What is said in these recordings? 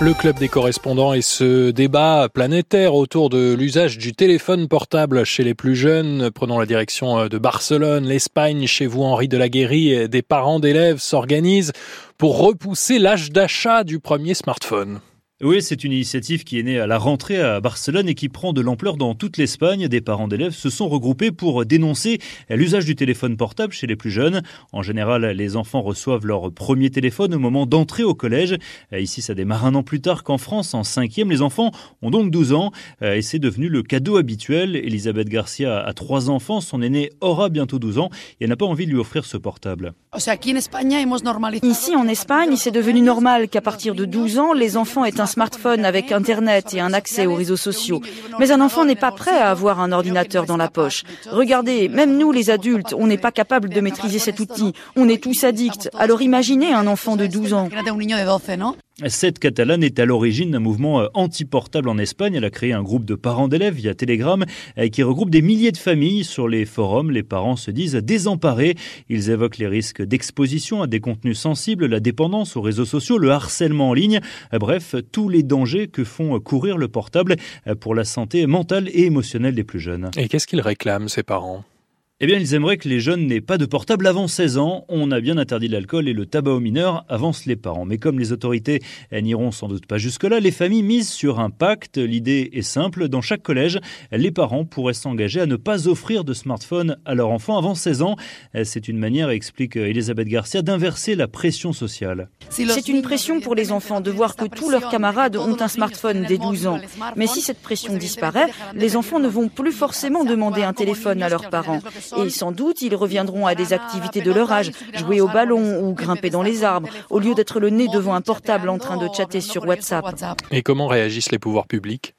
Le club des correspondants et ce débat planétaire autour de l'usage du téléphone portable chez les plus jeunes, prenons la direction de Barcelone, l'Espagne, chez vous Henri de la Guéry, des parents d'élèves s'organisent pour repousser l'âge d'achat du premier smartphone. Oui, c'est une initiative qui est née à la rentrée à Barcelone et qui prend de l'ampleur dans toute l'Espagne. Des parents d'élèves se sont regroupés pour dénoncer l'usage du téléphone portable chez les plus jeunes. En général, les enfants reçoivent leur premier téléphone au moment d'entrer au collège. Ici, ça démarre un an plus tard qu'en France, en cinquième. Les enfants ont donc 12 ans et c'est devenu le cadeau habituel. Elisabeth Garcia a trois enfants. Son aîné aura bientôt 12 ans et elle n'a pas envie de lui offrir ce portable. Ici, en Espagne, c'est devenu normal qu'à partir de 12 ans, les enfants aient un smartphone avec Internet et un accès aux réseaux sociaux. Mais un enfant n'est pas prêt à avoir un ordinateur dans la poche. Regardez, même nous les adultes, on n'est pas capable de maîtriser cet outil. On est tous addicts. Alors imaginez un enfant de 12 ans. Cette Catalane est à l'origine d'un mouvement euh, anti-portable en Espagne. Elle a créé un groupe de parents d'élèves via Telegram euh, qui regroupe des milliers de familles. Sur les forums, les parents se disent désemparés. Ils évoquent les risques d'exposition à des contenus sensibles, la dépendance aux réseaux sociaux, le harcèlement en ligne. Euh, bref, tous les dangers que font courir le portable pour la santé mentale et émotionnelle des plus jeunes. Et qu'est-ce qu'ils réclament, ces parents? Eh bien, ils aimeraient que les jeunes n'aient pas de portable avant 16 ans. On a bien interdit l'alcool et le tabac aux mineurs, avancent les parents. Mais comme les autorités n'iront sans doute pas jusque-là, les familles misent sur un pacte. L'idée est simple. Dans chaque collège, les parents pourraient s'engager à ne pas offrir de smartphone à leur enfant avant 16 ans. C'est une manière, explique Elisabeth Garcia, d'inverser la pression sociale. C'est une pression pour les enfants de voir que tous leurs camarades ont un smartphone dès 12 ans. Mais si cette pression disparaît, les enfants ne vont plus forcément demander un téléphone à leurs parents? Et sans doute, ils reviendront à des activités de leur âge, jouer au ballon ou grimper dans les arbres, au lieu d'être le nez devant un portable en train de chatter sur WhatsApp. Et comment réagissent les pouvoirs publics?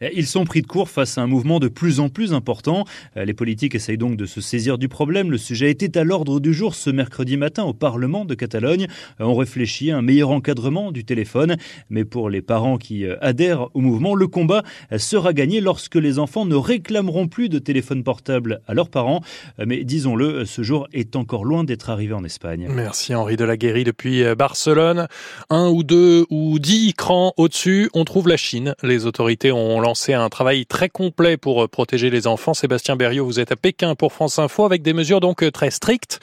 Ils sont pris de court face à un mouvement de plus en plus important. Euh, les politiques essayent donc de se saisir du problème. Le sujet était à l'ordre du jour ce mercredi matin au Parlement de Catalogne. Euh, on réfléchit à un meilleur encadrement du téléphone. Mais pour les parents qui euh, adhèrent au mouvement, le combat sera gagné lorsque les enfants ne réclameront plus de téléphone portable à leurs parents. Mais disons-le, ce jour est encore loin d'être arrivé en Espagne. Merci Henri Delaguéry depuis Barcelone. Un ou deux ou dix crans au-dessus, on trouve la Chine. Les autorités ont lancé un travail très complet pour euh, protéger les enfants. Sébastien Berriot, vous êtes à Pékin pour France Info avec des mesures donc euh, très strictes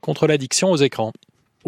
contre l'addiction aux écrans.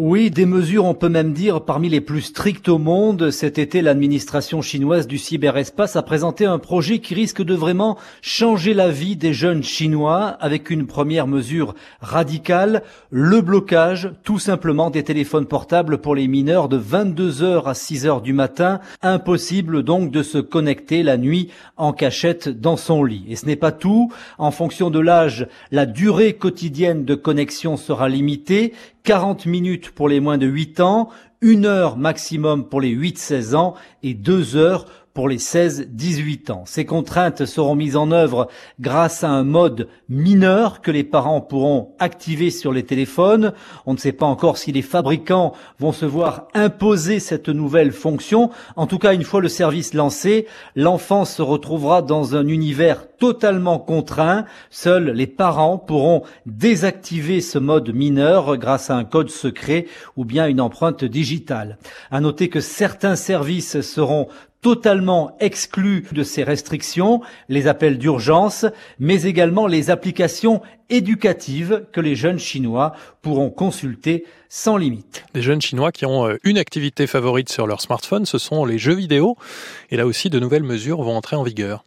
Oui, des mesures, on peut même dire, parmi les plus strictes au monde. Cet été, l'administration chinoise du cyberespace a présenté un projet qui risque de vraiment changer la vie des jeunes chinois avec une première mesure radicale, le blocage tout simplement des téléphones portables pour les mineurs de 22h à 6h du matin. Impossible donc de se connecter la nuit en cachette dans son lit. Et ce n'est pas tout. En fonction de l'âge, la durée quotidienne de connexion sera limitée. 40 minutes pour les moins de 8 ans, une heure maximum pour les 8-16 ans et deux heures pour les 16-18 ans. Ces contraintes seront mises en œuvre grâce à un mode mineur que les parents pourront activer sur les téléphones. On ne sait pas encore si les fabricants vont se voir imposer cette nouvelle fonction. En tout cas, une fois le service lancé, l'enfant se retrouvera dans un univers totalement contraint. Seuls les parents pourront désactiver ce mode mineur grâce à un code secret ou bien une empreinte digitale. À noter que certains services seront totalement exclus de ces restrictions, les appels d'urgence, mais également les applications éducatives que les jeunes Chinois pourront consulter sans limite. Les jeunes Chinois qui ont euh, une activité favorite sur leur smartphone, ce sont les jeux vidéo. Et là aussi, de nouvelles mesures vont entrer en vigueur.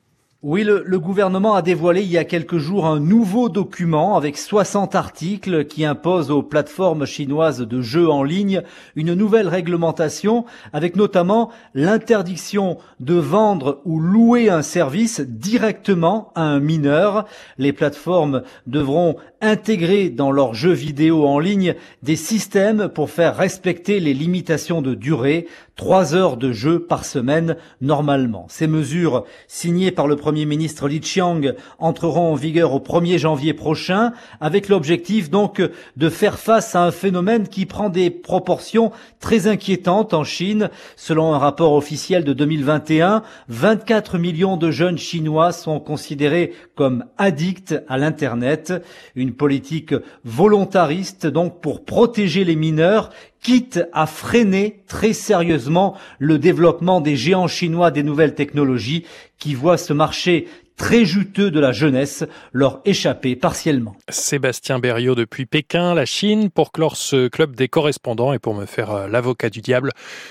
Oui, le, gouvernement a dévoilé il y a quelques jours un nouveau document avec 60 articles qui impose aux plateformes chinoises de jeux en ligne une nouvelle réglementation avec notamment l'interdiction de vendre ou louer un service directement à un mineur. Les plateformes devront intégrer dans leurs jeux vidéo en ligne des systèmes pour faire respecter les limitations de durée, trois heures de jeu par semaine normalement. Ces mesures signées par le Premier ministre Li Qiang entreront en vigueur au 1er janvier prochain, avec l'objectif donc de faire face à un phénomène qui prend des proportions très inquiétantes en Chine. Selon un rapport officiel de 2021, 24 millions de jeunes chinois sont considérés comme addicts à l'Internet. Une politique volontariste donc pour protéger les mineurs quitte à freiner très sérieusement le développement des géants chinois des nouvelles technologies qui voient ce marché très juteux de la jeunesse leur échapper partiellement. Sébastien Berriot depuis Pékin, la Chine, pour clore ce club des correspondants et pour me faire euh, l'avocat du diable,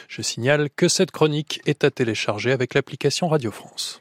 je signale que cette chronique est à télécharger avec l'application Radio France.